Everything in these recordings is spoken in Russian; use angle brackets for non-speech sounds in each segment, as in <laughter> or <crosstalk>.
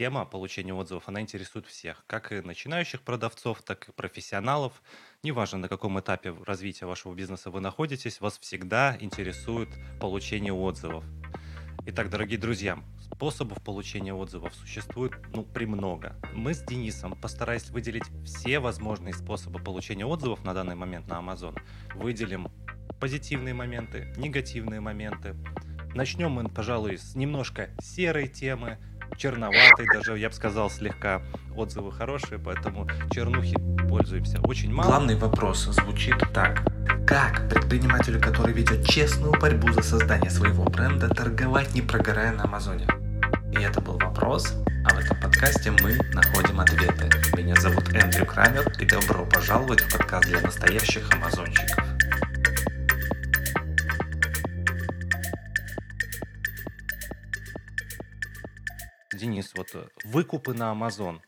тема получения отзывов, она интересует всех, как и начинающих продавцов, так и профессионалов. Неважно, на каком этапе развития вашего бизнеса вы находитесь, вас всегда интересует получение отзывов. Итак, дорогие друзья, способов получения отзывов существует ну, премного. Мы с Денисом постарались выделить все возможные способы получения отзывов на данный момент на Amazon. Выделим позитивные моменты, негативные моменты. Начнем мы, пожалуй, с немножко серой темы, черноватой даже, я бы сказал, слегка. Отзывы хорошие, поэтому чернухи пользуемся очень мало. Главный вопрос звучит так. Как предпринимателю, который ведет честную борьбу за создание своего бренда, торговать не прогорая на Амазоне? И это был вопрос, а в этом подкасте мы находим ответы. Меня зовут Эндрю Крамер, и добро пожаловать в подкаст для настоящих амазонщиков. Денис, вот э, выкупы на Amazon,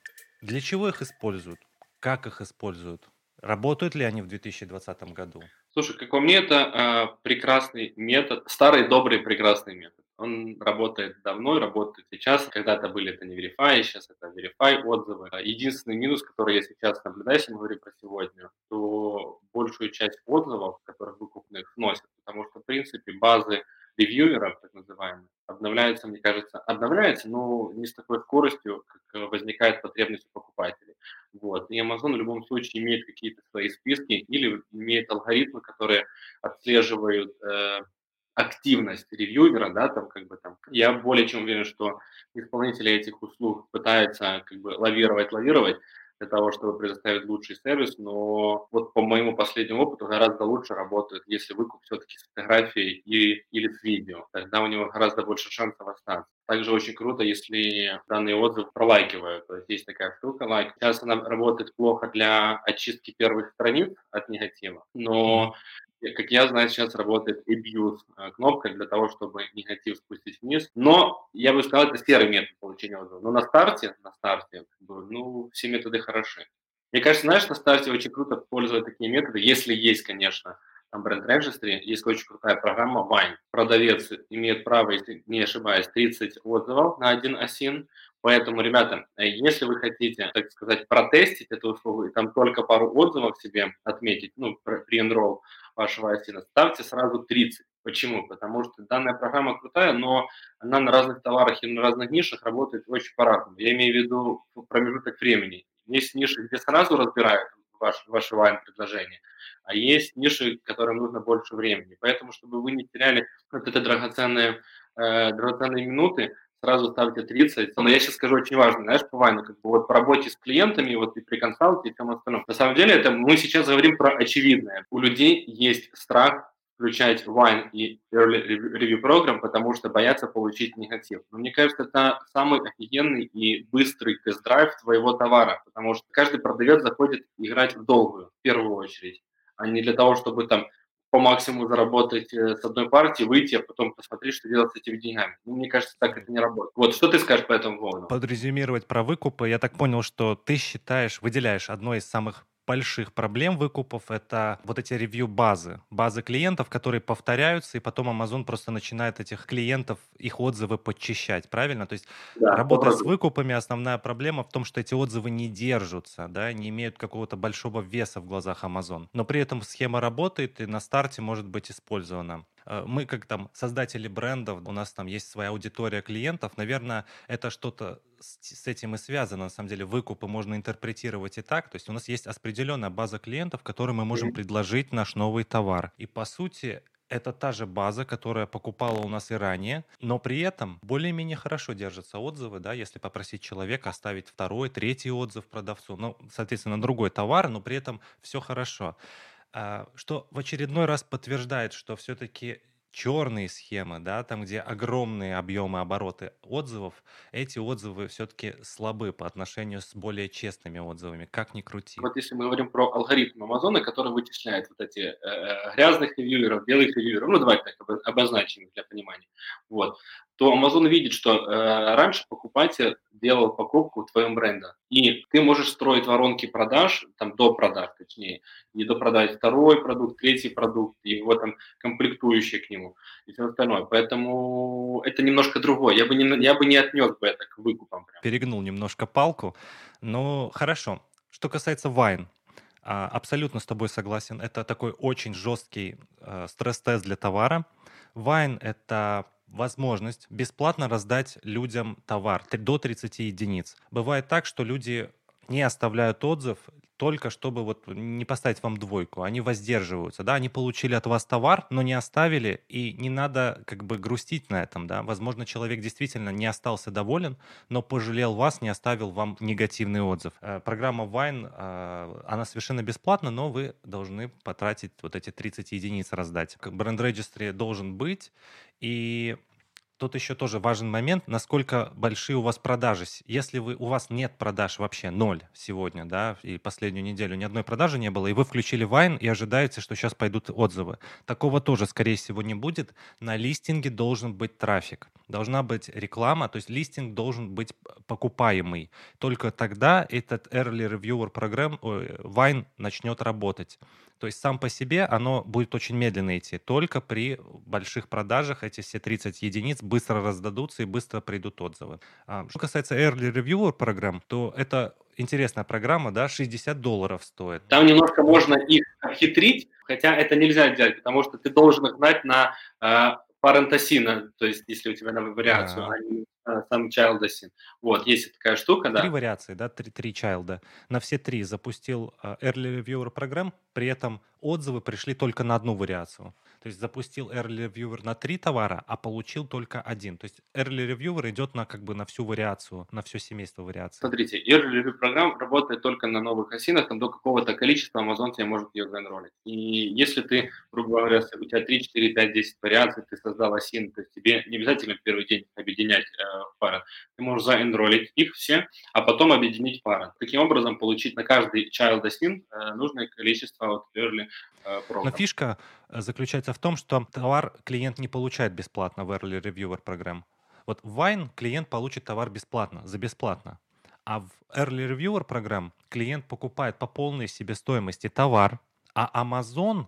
для чего их используют? Как их используют? Работают ли они в 2020 году? Слушай, как по мне, это э, прекрасный метод, старый добрый прекрасный метод. Он работает давно, работает сейчас. Когда-то были это не Verify, сейчас это Verify отзывы. Единственный минус, который я сейчас наблюдаю, если мы говорим про сегодня, то большую часть отзывов, которых выкупных, сносят, потому что, в принципе, базы ревьюеров, так называемых, обновляются, мне кажется, обновляются, но не с такой скоростью, как возникает потребность у покупателей. Вот. И Amazon в любом случае имеет какие-то свои списки или имеет алгоритмы, которые отслеживают э, активность ревьюера, да, там как бы там. Я более чем уверен, что исполнители этих услуг пытаются как бы лавировать, лавировать, для того, чтобы предоставить лучший сервис, но вот по моему последнему опыту гораздо лучше работает, если выкуп все-таки с фотографией и, или с видео. Тогда у него гораздо больше шансов остаться. Также очень круто, если данный отзыв пролайкивают. То есть есть такая штука, лайк. Сейчас она работает плохо для очистки первых страниц от негатива, но как я знаю, сейчас работает abuse э, кнопка для того, чтобы негатив спустить вниз. Но я бы сказал, это серый метод получения отзыва. Но на старте, на старте, ну, все методы хороши. Мне кажется, знаешь, на старте очень круто пользоваться такие методы, если есть, конечно, там бренд Registry, есть очень крутая программа Wine. Продавец имеет право, если не ошибаюсь, 30 отзывов на один осин. Поэтому, ребята, э, если вы хотите, так сказать, протестить эту услугу и там только пару отзывов себе отметить, ну, при enroll, вашего осина, ставьте сразу 30. Почему? Потому что данная программа крутая, но она на разных товарах и на разных нишах работает очень по-разному. Я имею в виду промежуток времени. Есть ниши, где сразу разбирают ваш, ваше вайн-предложение, а есть ниши, которым нужно больше времени. Поэтому, чтобы вы не теряли вот это драгоценные, э, драгоценные минуты, сразу ставьте 30. Но я сейчас скажу очень важно, знаешь, по Вайну, как бы вот по работе с клиентами, вот и при консалте и всем остальном. На самом деле, это мы сейчас говорим про очевидное. У людей есть страх включать Wine и Early Review Program, потому что боятся получить негатив. Но мне кажется, это самый офигенный и быстрый тест-драйв твоего товара, потому что каждый продавец заходит играть в долгую, в первую очередь, а не для того, чтобы там по максимуму заработать э, с одной партии, выйти, а потом посмотреть, что делать с этими деньгами. Ну, мне кажется, так это не работает. Вот, что ты скажешь по этому поводу? Подрезюмировать про выкупы, я так понял, что ты считаешь, выделяешь одно из самых больших проблем выкупов — это вот эти ревью-базы. Базы клиентов, которые повторяются, и потом Amazon просто начинает этих клиентов, их отзывы подчищать, правильно? То есть да, работая с выкупами, основная проблема в том, что эти отзывы не держатся, да, не имеют какого-то большого веса в глазах Amazon. Но при этом схема работает и на старте может быть использована. Э, мы как там создатели брендов, у нас там есть своя аудитория клиентов, наверное, это что-то с этим и связано. На самом деле выкупы можно интерпретировать и так. То есть у нас есть определенная база клиентов, которым мы можем предложить наш новый товар. И по сути это та же база, которая покупала у нас и ранее, но при этом более-менее хорошо держатся отзывы, да, если попросить человека оставить второй, третий отзыв продавцу, ну, соответственно, другой товар, но при этом все хорошо. А, что в очередной раз подтверждает, что все-таки черные схемы, да, там, где огромные объемы обороты отзывов, эти отзывы все-таки слабы по отношению с более честными отзывами, как ни крути. Вот если мы говорим про алгоритм Амазона, который вычисляет вот эти э, э грязных ревьюеров, белых ревьюеров, ну давайте так обозначим для понимания, вот, то Amazon видит, что э, раньше покупатель делал покупку в твоем бренде. И ты можешь строить воронки продаж, там до продаж, точнее, не до продать второй продукт, третий продукт, и его там комплектующие к нему и все остальное. Поэтому это немножко другое. Я бы не, я бы не отнес бы это к выкупам. Прям. Перегнул немножко палку. Ну, хорошо. Что касается а, абсолютно с тобой согласен. Это такой очень жесткий э, стресс-тест для товара. Wine — это возможность бесплатно раздать людям товар до 30 единиц. Бывает так, что люди не оставляют отзыв только чтобы вот не поставить вам двойку. Они воздерживаются, да, они получили от вас товар, но не оставили, и не надо как бы грустить на этом, да. Возможно, человек действительно не остался доволен, но пожалел вас, не оставил вам негативный отзыв. Э, программа Wine, э, она совершенно бесплатна, но вы должны потратить вот эти 30 единиц раздать. Бренд-регистри должен быть, и Тут еще тоже важен момент, насколько большие у вас продажи. Если вы, у вас нет продаж вообще, ноль сегодня, да, и последнюю неделю ни одной продажи не было, и вы включили Вайн и ожидаете, что сейчас пойдут отзывы, такого тоже, скорее всего, не будет. На листинге должен быть трафик, должна быть реклама, то есть листинг должен быть покупаемый. Только тогда этот Early Reviewer программ, Вайн начнет работать. То есть сам по себе оно будет очень медленно идти. Только при больших продажах эти все 30 единиц быстро раздадутся и быстро придут отзывы. А, что касается Early Reviewer программ, то это интересная программа, да, 60 долларов стоит. Там немножко можно их обхитрить, хотя это нельзя делать, потому что ты должен их знать на э, парентосина, то есть если у тебя на вариацию, а, а не сам Childasyn. Вот, есть такая штука, да. Три вариации, да, три, три чайлда. На все три запустил uh, Early Reviewer программ, при этом отзывы пришли только на одну вариацию. То есть запустил Early Reviewer на три товара, а получил только один. То есть Early Reviewer идет на как бы на всю вариацию, на все семейство вариаций. Смотрите, Early Review программ работает только на новых осинах, там до какого-то количества Amazon тебе может ее заэнролить. И если ты, грубо говоря, у тебя 3, 4, 5, 10 вариаций, ты создал осин, то есть тебе не обязательно в первый день объединять э, пары. Ты можешь заэнролить их все, а потом объединить пары. Таким образом, получить на каждый child осин э, нужное количество вот Early Э, Но фишка э, заключается в том, что товар клиент не получает бесплатно в Early Reviewer программ. Вот в Wine клиент получит товар бесплатно, за бесплатно. А в Early Reviewer программ клиент покупает по полной себестоимости товар, а Amazon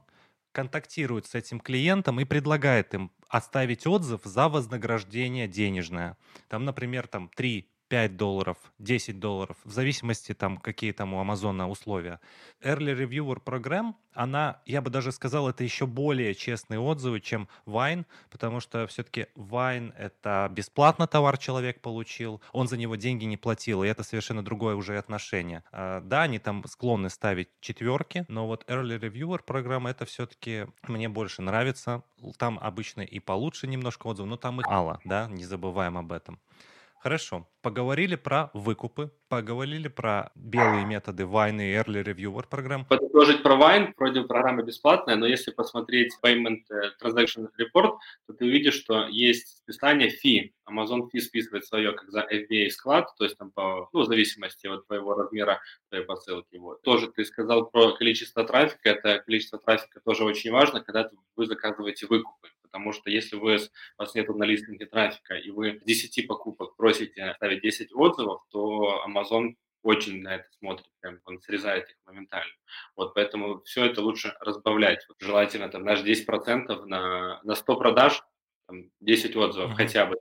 контактирует с этим клиентом и предлагает им оставить отзыв за вознаграждение денежное. Там, например, там 3 5 долларов, 10 долларов, в зависимости там, какие там у Амазона условия. Early Reviewer программ, она, я бы даже сказал, это еще более честные отзывы, чем Wine, потому что все-таки Wine — это бесплатно товар человек получил, он за него деньги не платил, и это совершенно другое уже отношение. А, да, они там склонны ставить четверки, но вот Early Reviewer программа — это все-таки мне больше нравится. Там обычно и получше немножко отзывов, но там и мало, да, не забываем об этом. Хорошо. Поговорили про выкупы, поговорили про белые методы Wine и Early Reviewer программ. Подытожить про Wine, вроде программа бесплатная, но если посмотреть Payment э, Transaction Report, то ты увидишь, что есть списание фи. Amazon фи списывает свое как за FBA склад, то есть там по, ну, в зависимости от твоего размера твоей посылки. Вот. Тоже ты сказал про количество трафика, это количество трафика тоже очень важно, когда вы заказываете выкупы потому что если вы, у вас нет на листинге трафика, и вы 10 покупок просите оставить 10 отзывов, то Amazon очень на это смотрит, прям он срезает их моментально. Вот поэтому все это лучше разбавлять. Вот, желательно там наш 10% на, на 100 продаж, там, 10 отзывов uh-huh. хотя бы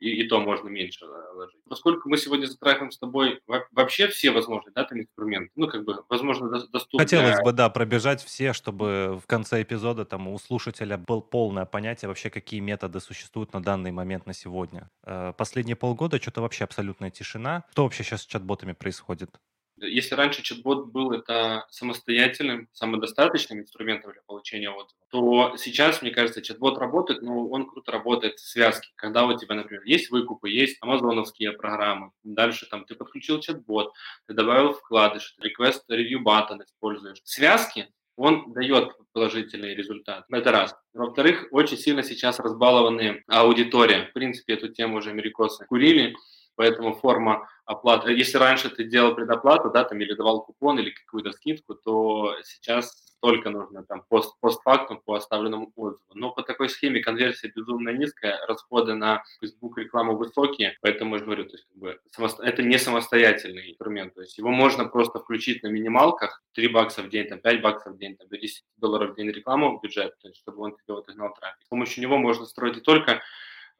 и, и то можно меньше ложить. Поскольку мы сегодня затрагиваем с тобой вообще все возможные да, там инструменты, ну, как бы, возможно, доступны. Хотелось бы, да, пробежать все, чтобы в конце эпизода там у слушателя был полное понятие вообще, какие методы существуют на данный момент на сегодня. Э, последние полгода что-то вообще абсолютная тишина. Что вообще сейчас с чат-ботами происходит? Если раньше чат-бот был это самостоятельным, самодостаточным инструментом для получения отзывов, то сейчас, мне кажется, чат-бот работает, но он круто работает в связке. Когда у тебя, например, есть выкупы, есть амазоновские программы, дальше там ты подключил чат-бот, ты добавил вкладыш, request review button используешь. Связки он дает положительный результат. Это раз. Во-вторых, очень сильно сейчас разбалованные аудитория. В принципе, эту тему уже америкосы курили поэтому форма оплаты, если раньше ты делал предоплату, да, там, или давал купон, или какую-то скидку, то сейчас только нужно там пост, постфактум по оставленному отзыву. Но по такой схеме конверсия безумно низкая, расходы на Facebook рекламу высокие, поэтому я говорю, то есть как бы это не самостоятельный инструмент, то есть его можно просто включить на минималках, 3 бакса в день, там 5 баксов в день, там, до 10 долларов в день рекламу в бюджет, то есть чтобы он тебе вот гнал трафик. С помощью него можно строить не только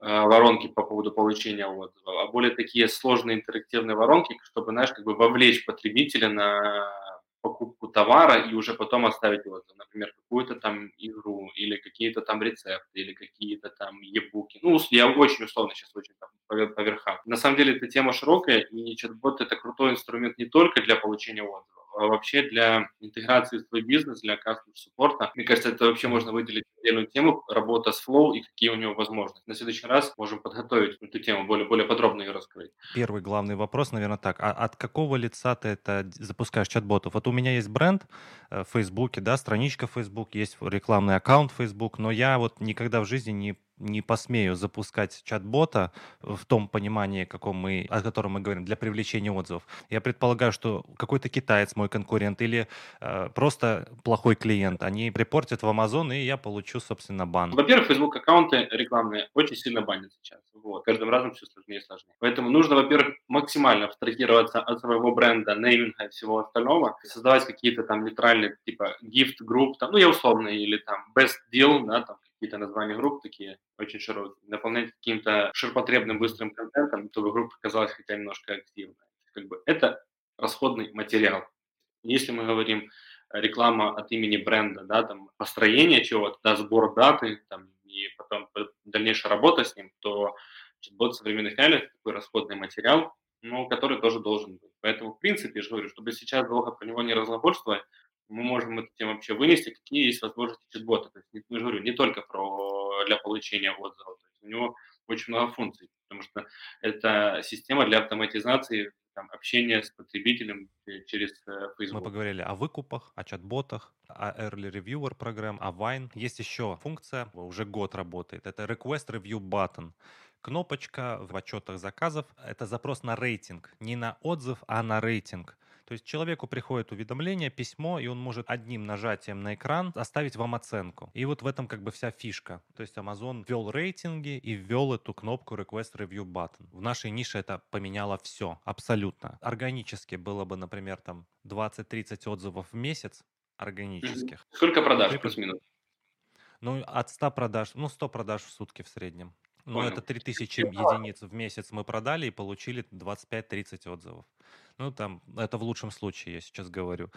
воронки по поводу получения отзывов, а более такие сложные интерактивные воронки, чтобы, знаешь, как бы вовлечь потребителя на покупку товара и уже потом оставить отзыв. Например, какую-то там игру или какие-то там рецепты или какие-то там e-буки. Ну, я очень условно сейчас очень там, по, по верхам. На самом деле эта тема широкая, и чат-бот это крутой инструмент не только для получения отзывов, вообще для интеграции в свой бизнес, для customer суппорта. Мне кажется, это вообще можно выделить отдельную тему, работа с Flow и какие у него возможности. На следующий раз можем подготовить эту тему, более, более подробно ее раскрыть. Первый главный вопрос, наверное, так. А от какого лица ты это запускаешь чат-ботов? Вот у меня есть бренд э, в Фейсбуке, да, страничка Facebook, есть рекламный аккаунт Facebook, но я вот никогда в жизни не не посмею запускать чат-бота в том понимании, каком мы, о котором мы говорим, для привлечения отзывов. Я предполагаю, что какой-то китаец мой конкурент или э, просто плохой клиент, они репортят в Amazon, и я получу, собственно, бан. Во-первых, Facebook аккаунты рекламные очень сильно банят сейчас. Вот. Каждым разом все сложнее и сложнее. Поэтому нужно, во-первых, максимально абстрагироваться от своего бренда, нейминга и всего остального, создавать какие-то там нейтральные, типа gift group, там, ну я условно, или там best deal, да, там какие-то названия групп такие очень широкие, наполнять каким-то ширпотребным быстрым контентом, чтобы группа казалась хотя немножко активной. Как бы это расходный материал. Если мы говорим реклама от имени бренда, да, там построение чего-то, да, сбор даты, там, и потом дальнейшая работа с ним, то в современных реалиях такой расходный материал, но который тоже должен быть. Поэтому, в принципе, я же говорю, чтобы сейчас долго про него не разглагольствовать, мы можем эту тему вообще вынести, какие есть возможности чат-бота. То есть, я говорю, не только про, для получения отзывов. То есть у него очень много функций, потому что это система для автоматизации там, общения с потребителем через э, Facebook. Мы поговорили о выкупах, о чат-ботах, о Early Reviewer программ, о Vine. Есть еще функция, уже год работает, это Request Review Button. Кнопочка в отчетах заказов – это запрос на рейтинг. Не на отзыв, а на рейтинг. То есть человеку приходит уведомление, письмо, и он может одним нажатием на экран оставить вам оценку. И вот в этом как бы вся фишка. То есть Amazon ввел рейтинги и ввел эту кнопку Request Review Button. В нашей нише это поменяло все, абсолютно. Органически было бы, например, там 20-30 отзывов в месяц, органических. Сколько продаж плюс-минус? Ну, от 100 продаж, ну, 100 продаж в сутки в среднем. Ну, это 3000 единиц в месяц мы продали и получили 25-30 отзывов. Ну, там, это в лучшем случае, я сейчас говорю.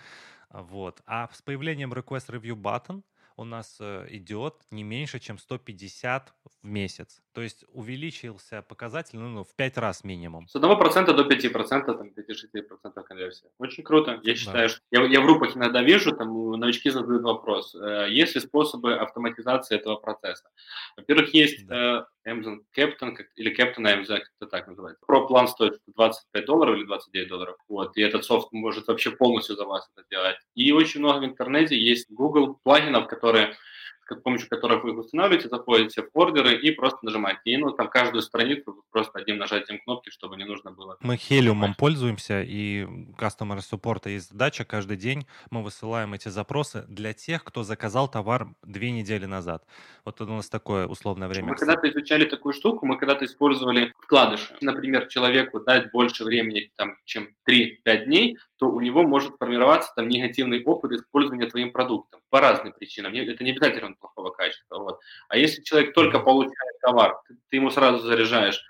Вот. А с появлением Request Review Button у нас э, идет не меньше, чем 150 в месяц. То есть увеличился показатель ну, ну в 5 раз минимум. С 1% до 5%, там 5-6% конверсия. Очень круто. Я да. считаю, что я, я в группах иногда вижу, там новички задают вопрос, э, есть ли способы автоматизации этого процесса. Во-первых, есть да. Amazon Captain или Captain Amazon, как это так называется. Про план стоит 25 долларов или 29 долларов. Вот, и этот софт может вообще полностью за вас это делать. И очень много в интернете есть Google плагинов, которые с помощью которых вы их устанавливаете, заходите в ордеры и просто нажимаете. И ну, там каждую страницу просто одним нажатием кнопки, чтобы не нужно было. Мы Helium пользуемся, и Customer Support есть задача каждый день. Мы высылаем эти запросы для тех, кто заказал товар две недели назад. Вот у нас такое условное время. Мы когда-то изучали такую штуку, мы когда-то использовали вкладыши. Например, человеку дать больше времени, там, чем 3-5 дней, то у него может формироваться там негативный опыт использования твоим продуктом по разным причинам. Это не обязательно плохого качества. Вот. А если человек только получает товар, ты, ты ему сразу заряжаешь,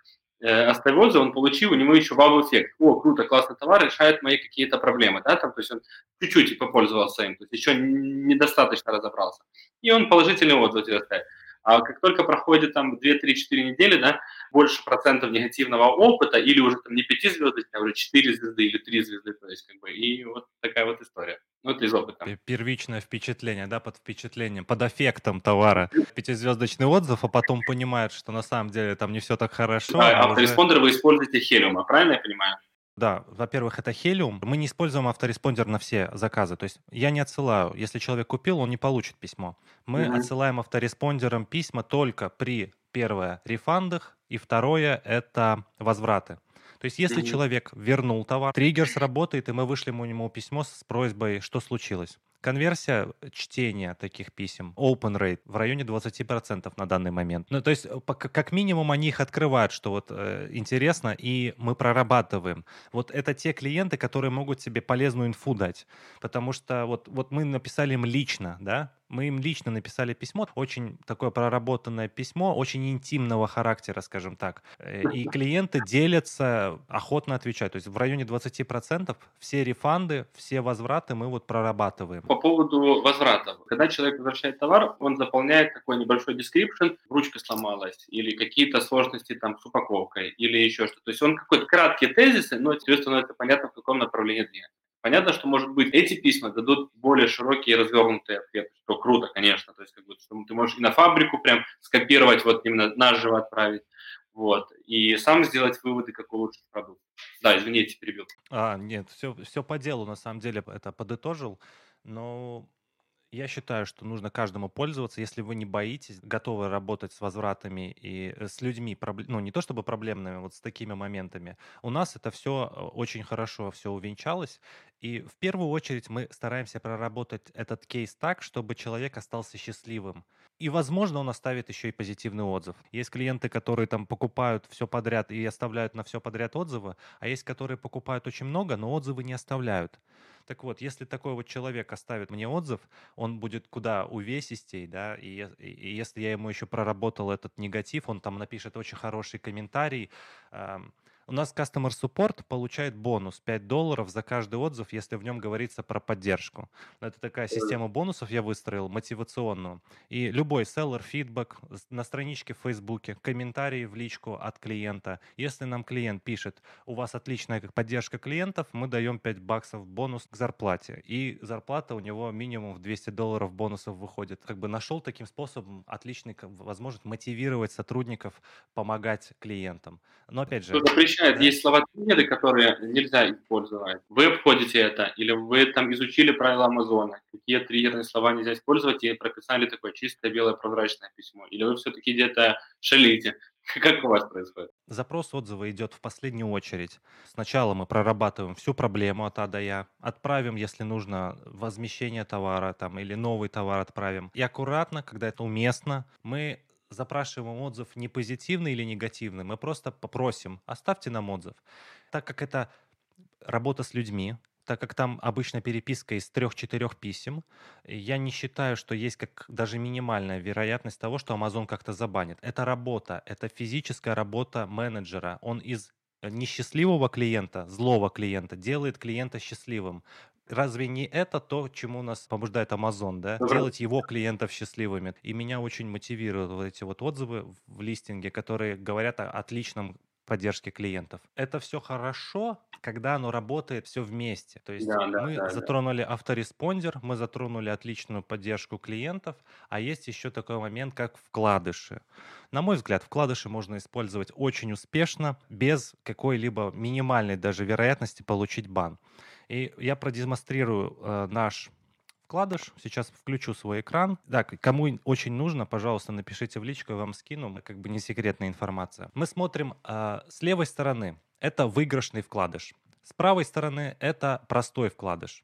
э, оставь отзыв, он получил, у него еще вау-эффект. О, круто, классный товар, решает мои какие-то проблемы, да, там, то есть он чуть-чуть попользовался им, то есть еще недостаточно разобрался. И он положительный отзыв тебе оставит. А как только проходит там 2-3-4 недели, да, больше процентов негативного опыта, или уже там не 5 звезды, а уже 4 звезды или 3 звезды, то есть как бы, и вот такая вот история. Ну, это из опыта. Первичное впечатление, да, под впечатлением, под эффектом товара. Пятизвездочный отзыв, а потом понимает, что на самом деле там не все так хорошо. Да, а автореспондер уже... вы используете Helium, правильно я понимаю? Да, во-первых, это Helium. Мы не используем автореспондер на все заказы. То есть я не отсылаю. Если человек купил, он не получит письмо. Мы mm-hmm. отсылаем автореспондером письма только при, первое, рефандах, и второе – это возвраты. То есть если Мгм. человек вернул товар, триггер сработает, и мы вышлем ему письмо с просьбой, что случилось. Конверсия чтения таких писем, open rate, в районе 20% на данный момент. Ну, то есть, э, как минимум, они их открывают, что вот э, интересно, и мы прорабатываем. Вот это те клиенты, которые могут себе полезную инфу дать. Потому что вот, вот мы написали им лично, да, мы им лично написали письмо, очень такое проработанное письмо, очень интимного характера, скажем так. Э, И клиенты делятся, охотно отвечают. То есть в районе 20% все рефанды, все возвраты мы вот прорабатываем. По поводу возвратов. Когда человек возвращает товар, он заполняет такой небольшой description, ручка сломалась, или какие-то сложности там с упаковкой, или еще что-то. То есть он какой-то краткие тезисы, но тебе становится понятно, в каком направлении двигаться. Понятно, что, может быть, эти письма дадут более широкие и развернутые ответы, что круто, конечно. То есть, как бы, что ты можешь и на фабрику прям скопировать, вот именно наживо отправить, вот, и сам сделать выводы, как улучшить продукт. Да, извините, перебил. А, нет, все, все по делу, на самом деле, это подытожил. Но я считаю, что нужно каждому пользоваться, если вы не боитесь, готовы работать с возвратами и э, с людьми, ну не то чтобы проблемными, вот с такими моментами. У нас это все очень хорошо все увенчалось, и в первую очередь мы стараемся проработать этот кейс так, чтобы человек остался счастливым. И, возможно, он оставит еще и позитивный отзыв. Есть клиенты, которые там покупают все подряд и оставляют на все подряд отзывы, а есть, которые покупают очень много, но отзывы не оставляют. Так вот, если такой вот человек оставит мне отзыв, он будет куда увесистей, да, и, и если я ему еще проработал этот негатив, он там напишет очень хороший комментарий. ам, У нас Customer Support получает бонус 5 долларов за каждый отзыв, если в нем говорится про поддержку. Это такая система бонусов я выстроил, мотивационную. И любой селлер, фидбэк на страничке в Фейсбуке, комментарии в личку от клиента. Если нам клиент пишет, у вас отличная поддержка клиентов, мы даем 5 баксов бонус к зарплате. И зарплата у него минимум в 200 долларов бонусов выходит. Как бы нашел таким способом отличный возможность мотивировать сотрудников помогать клиентам. Но опять же, Что да. Есть слова триггеры, которые нельзя использовать. Вы обходите это, или вы там изучили правила Амазона, какие триггерные слова нельзя использовать, и прописали такое чистое белое прозрачное письмо. Или вы все-таки где-то шалите. <laughs> Как у вас происходит? Запрос отзыва идет в последнюю очередь. Сначала мы прорабатываем всю проблему от А до Я, отправим, если нужно, возмещение товара там, или новый товар отправим. И аккуратно, когда это уместно, мы запрашиваем отзыв не позитивный или негативный, мы просто попросим, оставьте нам отзыв. Так как это работа с людьми, так как там обычно переписка из трех-четырех писем, я не считаю, что есть как даже минимальная вероятность того, что Amazon как-то забанит. Это работа, это физическая работа менеджера. Он из несчастливого клиента, злого клиента, делает клиента счастливым. Разве не это то, чему нас побуждает Amazon, да? Ага. Делать его клиентов счастливыми. И меня очень мотивируют вот эти вот отзывы в листинге, которые говорят о отличном поддержки клиентов. Это все хорошо, когда оно работает все вместе. То есть Да, да, мы да, да. затронули автореспондер, мы затронули отличную поддержку клиентов, а есть еще такой момент, как вкладыши. На мой взгляд, вкладыши можно использовать очень успешно, без какой-либо минимальной даже вероятности получить бан. И я продемонстрирую э, наш вкладыш. Сейчас включу свой экран. Да, к- кому очень нужно, пожалуйста, напишите в личку, я вам скину. Как бы не секретная информация. Мы смотрим э, с левой стороны. Это выигрышный вкладыш. С правой стороны это простой вкладыш.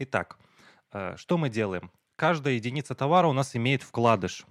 Итак, э, что мы делаем? Каждая единица товара у нас имеет вкладыш.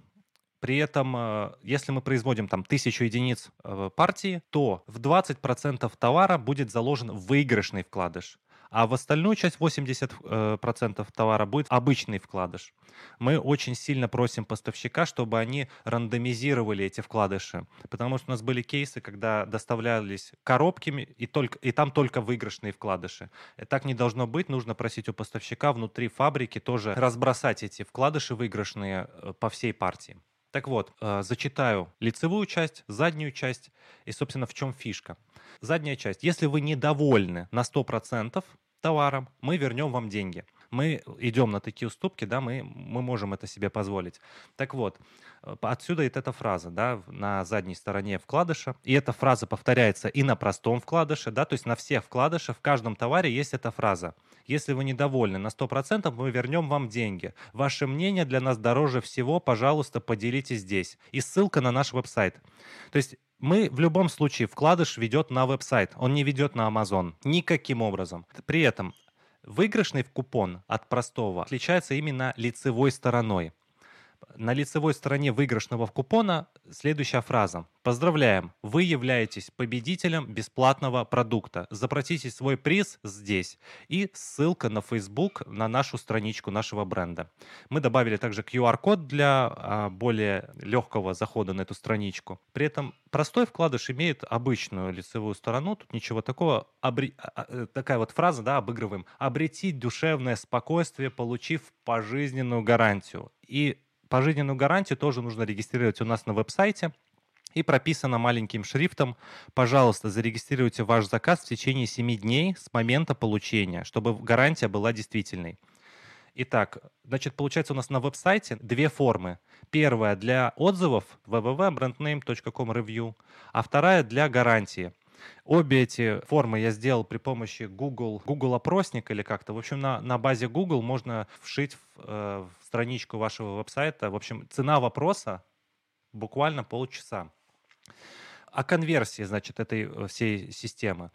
При этом, э, если мы производим там тысячу единиц э, партии, то в 20% товара будет заложен выигрышный вкладыш, а в остальную часть 80% процентов товара будет обычный вкладыш. Мы очень сильно просим поставщика, чтобы они рандомизировали эти вкладыши, потому что у нас были кейсы, когда доставлялись коробками, и, только, и там только выигрышные вкладыши. Э, Так не должно быть, нужно просить у поставщика внутри фабрики тоже разбросать эти вкладыши выигрышные э, по всей партии. Так вот, э, зачитаю лицевую часть, заднюю часть и, собственно, в чем фишка. Задняя часть. Если вы недовольны на 100% товаром, мы вернем вам деньги. Мы идем на такие уступки, да, мы, мы можем это себе позволить. Так вот, э, отсюда и эта фраза, да, на задней стороне вкладыша. И эта фраза повторяется и на простом вкладыше, да, то есть на всех вкладышах, в каждом товаре есть эта фраза. Если вы недовольны на 100%, мы вернем вам деньги. Ваше мнение для нас дороже всего, пожалуйста, поделитесь здесь. И ссылка на наш веб-сайт. То есть Мы в любом случае вкладыш ведет на веб-сайт, он не ведет на Amazon никаким образом. При этом выигрышный в купон от простого отличается именно лицевой стороной. На лицевой стороне выигрышного купона следующая фраза. Поздравляем, вы являетесь победителем бесплатного продукта. Запросите свой приз здесь. И ссылка на Facebook на нашу страничку нашего бренда. Мы добавили также QR-код для а, более легкого захода на эту страничку. При этом простой вкладыш имеет обычную лицевую сторону. Тут ничего такого. Обре... А, а, э, такая вот фраза, да, обыгрываем. Обрети душевное спокойствие, получив пожизненную гарантию. И Пожизненную гарантию тоже нужно регистрировать у нас на веб-сайте. И прописано маленьким шрифтом, пожалуйста, зарегистрируйте ваш заказ в течение 7 дней с момента получения, чтобы гарантия была действительной. Итак, значит, получается у нас на веб-сайте две формы. Первая для отзывов www.brandname.com review, а вторая для гарантии – Обе эти формы я сделал при помощи Google, Google опросник или как-то. В общем, на, на базе Google можно вшить в, э, в страничку вашего веб-сайта. В общем, цена вопроса буквально полчаса. О конверсии, значит, этой э, всей системы.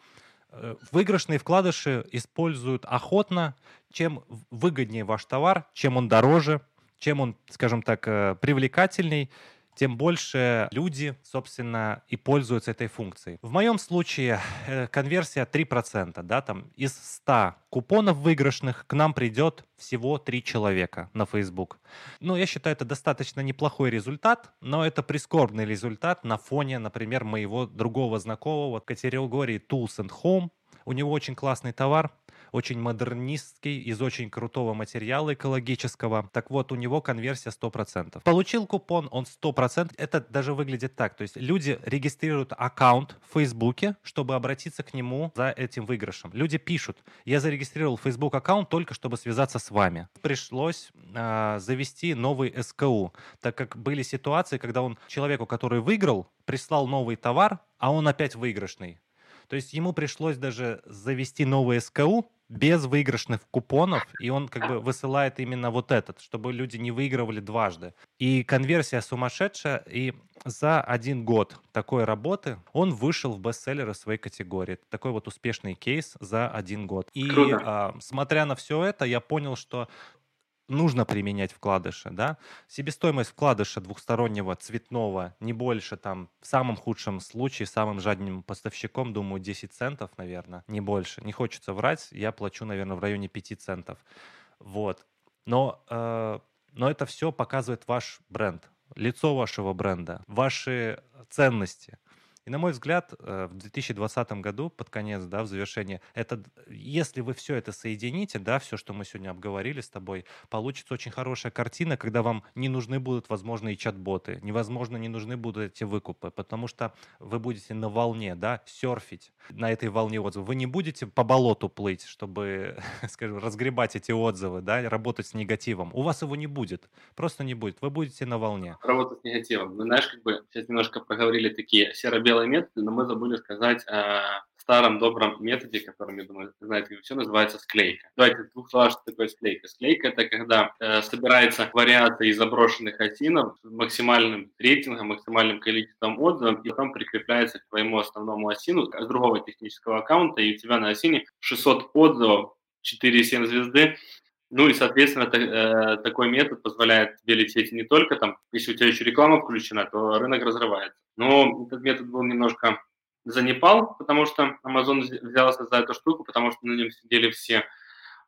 Э, выигрышные вкладыши используют охотно. Чем выгоднее ваш товар, чем он дороже, чем он, скажем так, привлекательней, тем больше люди, собственно, и пользуются этой функцией. В моем случае э, конверсия 3%, да, там из 100 купонов выигрышных к нам придет всего 3 человека на Facebook. Ну, я считаю, это достаточно неплохой результат, но это прискорбный результат на фоне, например, моего другого знакомого в категории Tools and Home. У него очень классный товар, очень модернистский, из очень крутого материала экологического. Так вот, у него конверсия 100%. Получил купон, он 100%. Это даже выглядит так. То есть люди регистрируют аккаунт в Фейсбуке, чтобы обратиться к нему за этим выигрышем. Люди пишут, я зарегистрировал Facebook аккаунт только чтобы связаться с вами. Пришлось э, завести новый СКУ, так как были ситуации, когда он человеку, который выиграл, прислал новый товар, а он опять выигрышный. То есть ему пришлось даже завести новый СКУ без выигрышных купонов, и он как бы высылает именно вот этот, чтобы люди не выигрывали дважды. И конверсия сумасшедшая, и за один год такой работы он вышел в бестселлеры своей категории. Такой вот успешный кейс за один год. И а, смотря на все это, я понял, что нужно применять вкладыши, да. Себестоимость вкладыша двухстороннего цветного не больше там в самом худшем случае, самым жадным поставщиком, думаю, 10 центов, наверное, не больше. Не хочется врать, я плачу, наверное, в районе 5 центов. Вот. Но, э, но это все показывает ваш бренд, лицо вашего бренда, ваши ценности – и, на мой взгляд, э, в 2020 году, под конец, да, в завершение, это, если вы все это соедините, да, все, что мы сегодня обговорили с тобой, получится очень хорошая картина, когда вам не нужны будут, возможно, и чат-боты, невозможно, не нужны будут эти выкупы, потому что вы будете на волне, да, серфить на этой волне отзывов. Вы не будете по болоту плыть, чтобы, <laughs> скажем, разгребать эти отзывы, да, работать с негативом. У вас его не будет, просто не будет. Вы будете на волне. Работать с негативом. Мы, знаешь, как бы сейчас немножко поговорили такие серо белые методы, но мы забыли сказать о старом добром методе, которым, я думаю, знаете, все называется склейка. Давайте двух словах, что такое склейка. Склейка – это когда э, собирается вариация из заброшенных осинов с максимальным рейтингом, максимальным количеством отзывов, и потом прикрепляется к твоему основному осину с другого технического аккаунта, и у тебя на осине 600 отзывов, 4,7 звезды, ну и, соответственно, это, э, такой метод позволяет тебе лететь не только там, если у тебя еще реклама включена, то рынок разрывается. Но этот метод был немножко занепал, потому что Amazon взялся за эту штуку, потому что на нем сидели все.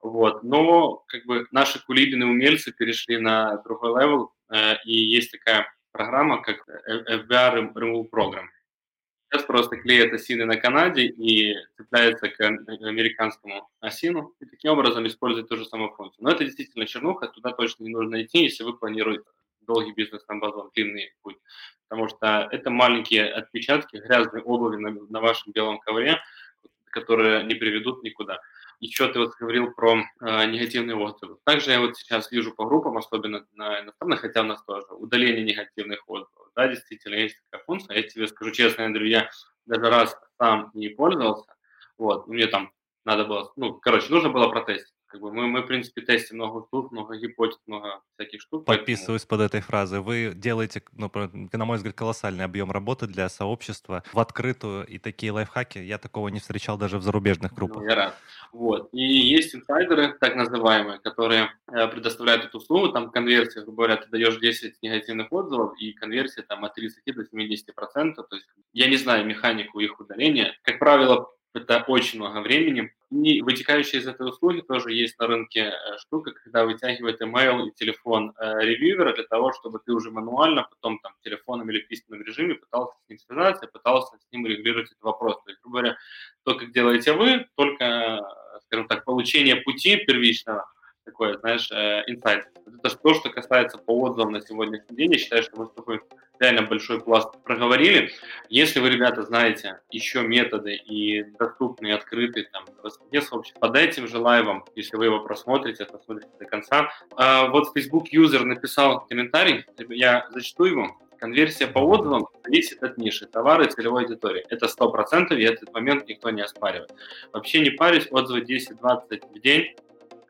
Вот. Но как бы наши кулибины умельцы перешли на другой level, э, и есть такая программа, как FBR Remove Program. Сейчас просто клеят ASIN ы на Канаде и цепляется к американскому ASIN у, и таким образом использует ту же самую функцию. Но это действительно чернуха, туда точно не нужно идти, если вы планируете долгий бизнес на Amazon, длинный путь. Потому что это маленькие отпечатки грязной обуви на, на вашем белом ковре, которые не приведут никуда. Еще ты вот говорил про э, негативные отзывы. Также я вот сейчас вижу по группам, особенно на иностранных, хотя у нас тоже, удаление негативных отзывов. Да, действительно, есть такая функция. Я тебе скажу честно, Андрю, я даже раз сам не пользовался. Вот, мне там надо было, ну, короче, нужно было протестить Как бы мы, мы, в принципе, тестим много штук, много гипотез, много всяких штук. Подписываюсь поэтому... под этой фразой. Вы делаете, ну, на мой взгляд, колоссальный объем работы для сообщества в открытую, и такие лайфхаки, я такого не встречал даже в зарубежных ну, группах. Ну, я рад. Вот. И есть инсайдеры, так называемые, которые э, предоставляют эту услугу, там конверсия, грубо говоря, ты даешь 10 негативных отзывов, и конверсия там от 30 до 70 процентов. То есть я не знаю механику их удаления. Как правило, это очень много времени. И вытекающая из этой услуги тоже есть на рынке э, штука, когда вытягивает email и телефон э, ревьювера для того, чтобы ты уже мануально потом там телефоном или в письменном режиме пытался с ним связаться, пытался с ним регулировать этот вопрос. То есть, грубо говоря, то, как делаете вы, только, скажем так, получение пути первичного, такое, знаешь, э, инсайт. Это то, что касается по отзывам на сегодняшний день. Я считаю, что мы с тобой реально большой пласт проговорили. Если вы, ребята, знаете еще методы и доступные, открытые, там, в сообществе, под этим же лайвом, если вы его просмотрите, посмотрите до конца. А, вот Facebook юзер написал комментарий, я зачту его. Конверсия по отзывам зависит от ниши, товара и целевой аудитории. Это 100%, и этот момент никто не оспаривает. Вообще не парюсь, отзывы 10-20 в день,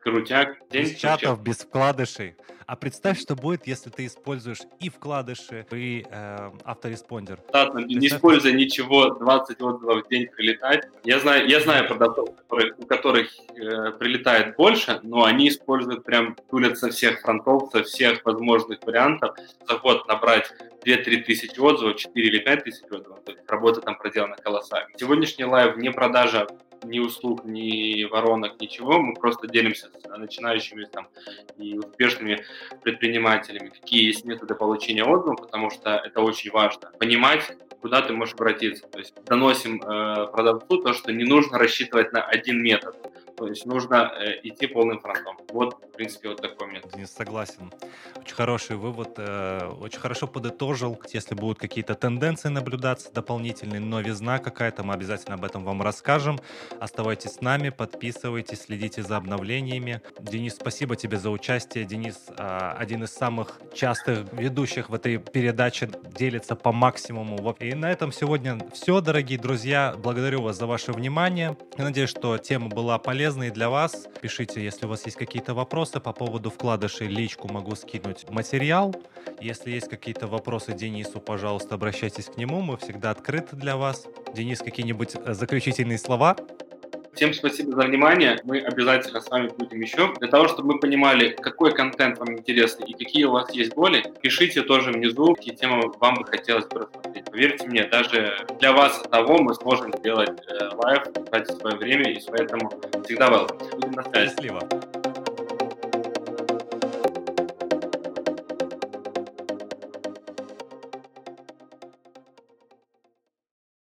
крутяк. День без чатов, без вкладышей. А представь, что будет, если ты используешь и вкладыши, и э, autoresponder. Да, не используя ничего, 20 отзывов в день прилетать. Я знаю, я знаю продавцов, у которых э, прилетает больше, но они используют прям тулят со всех фронтов, со всех возможных вариантов. За год набрать 2-3 тысячи отзывов, 4 или 5 тысяч отзывов. То есть работа там проделана колоссально. Сегодняшний live не продажа ни услуг, ни воронок, ничего. Мы просто делимся с начинающими там, и успешными предпринимателями, какие есть методы получения отзывов, потому что это очень важно. Понимать, куда ты можешь обратиться. То есть доносим э, продавцу то, что не нужно рассчитывать на один метод. То есть нужно э, идти полным фронтом. Вот, в принципе, вот такой метод. Не согласен. Очень хороший вывод. Э, очень хорошо подытожил. Если будут какие-то тенденции наблюдаться дополнительные, новизна какая-то, мы обязательно об этом вам расскажем. Оставайтесь с нами, подписывайтесь, следите за обновлениями. Денис, спасибо тебе за участие. Денис э, один из самых частых ведущих в этой передаче, делится по максимуму. И на этом сегодня все, дорогие друзья. Благодарю вас за ваше внимание. Я надеюсь, что тема была полезна полезные для вас. Пишите, если у вас есть какие-то вопросы по поводу вкладышей, личку могу скинуть материал. Если есть какие-то вопросы Денису, пожалуйста, обращайтесь к нему, мы всегда открыты для вас. Денис, какие-нибудь э, заключительные слова? Всем спасибо за внимание. Мы обязательно с вами будем еще. Для того, чтобы мы понимали, какой контент вам интересный и какие у вас есть боли, пишите тоже внизу, какие темы вам бы хотелось просмотреть. Поверьте мне, даже для вас одного мы сможем сделать э, live, тратить свое время, и поэтому всегда welcome. Будем на связи. Счастливо.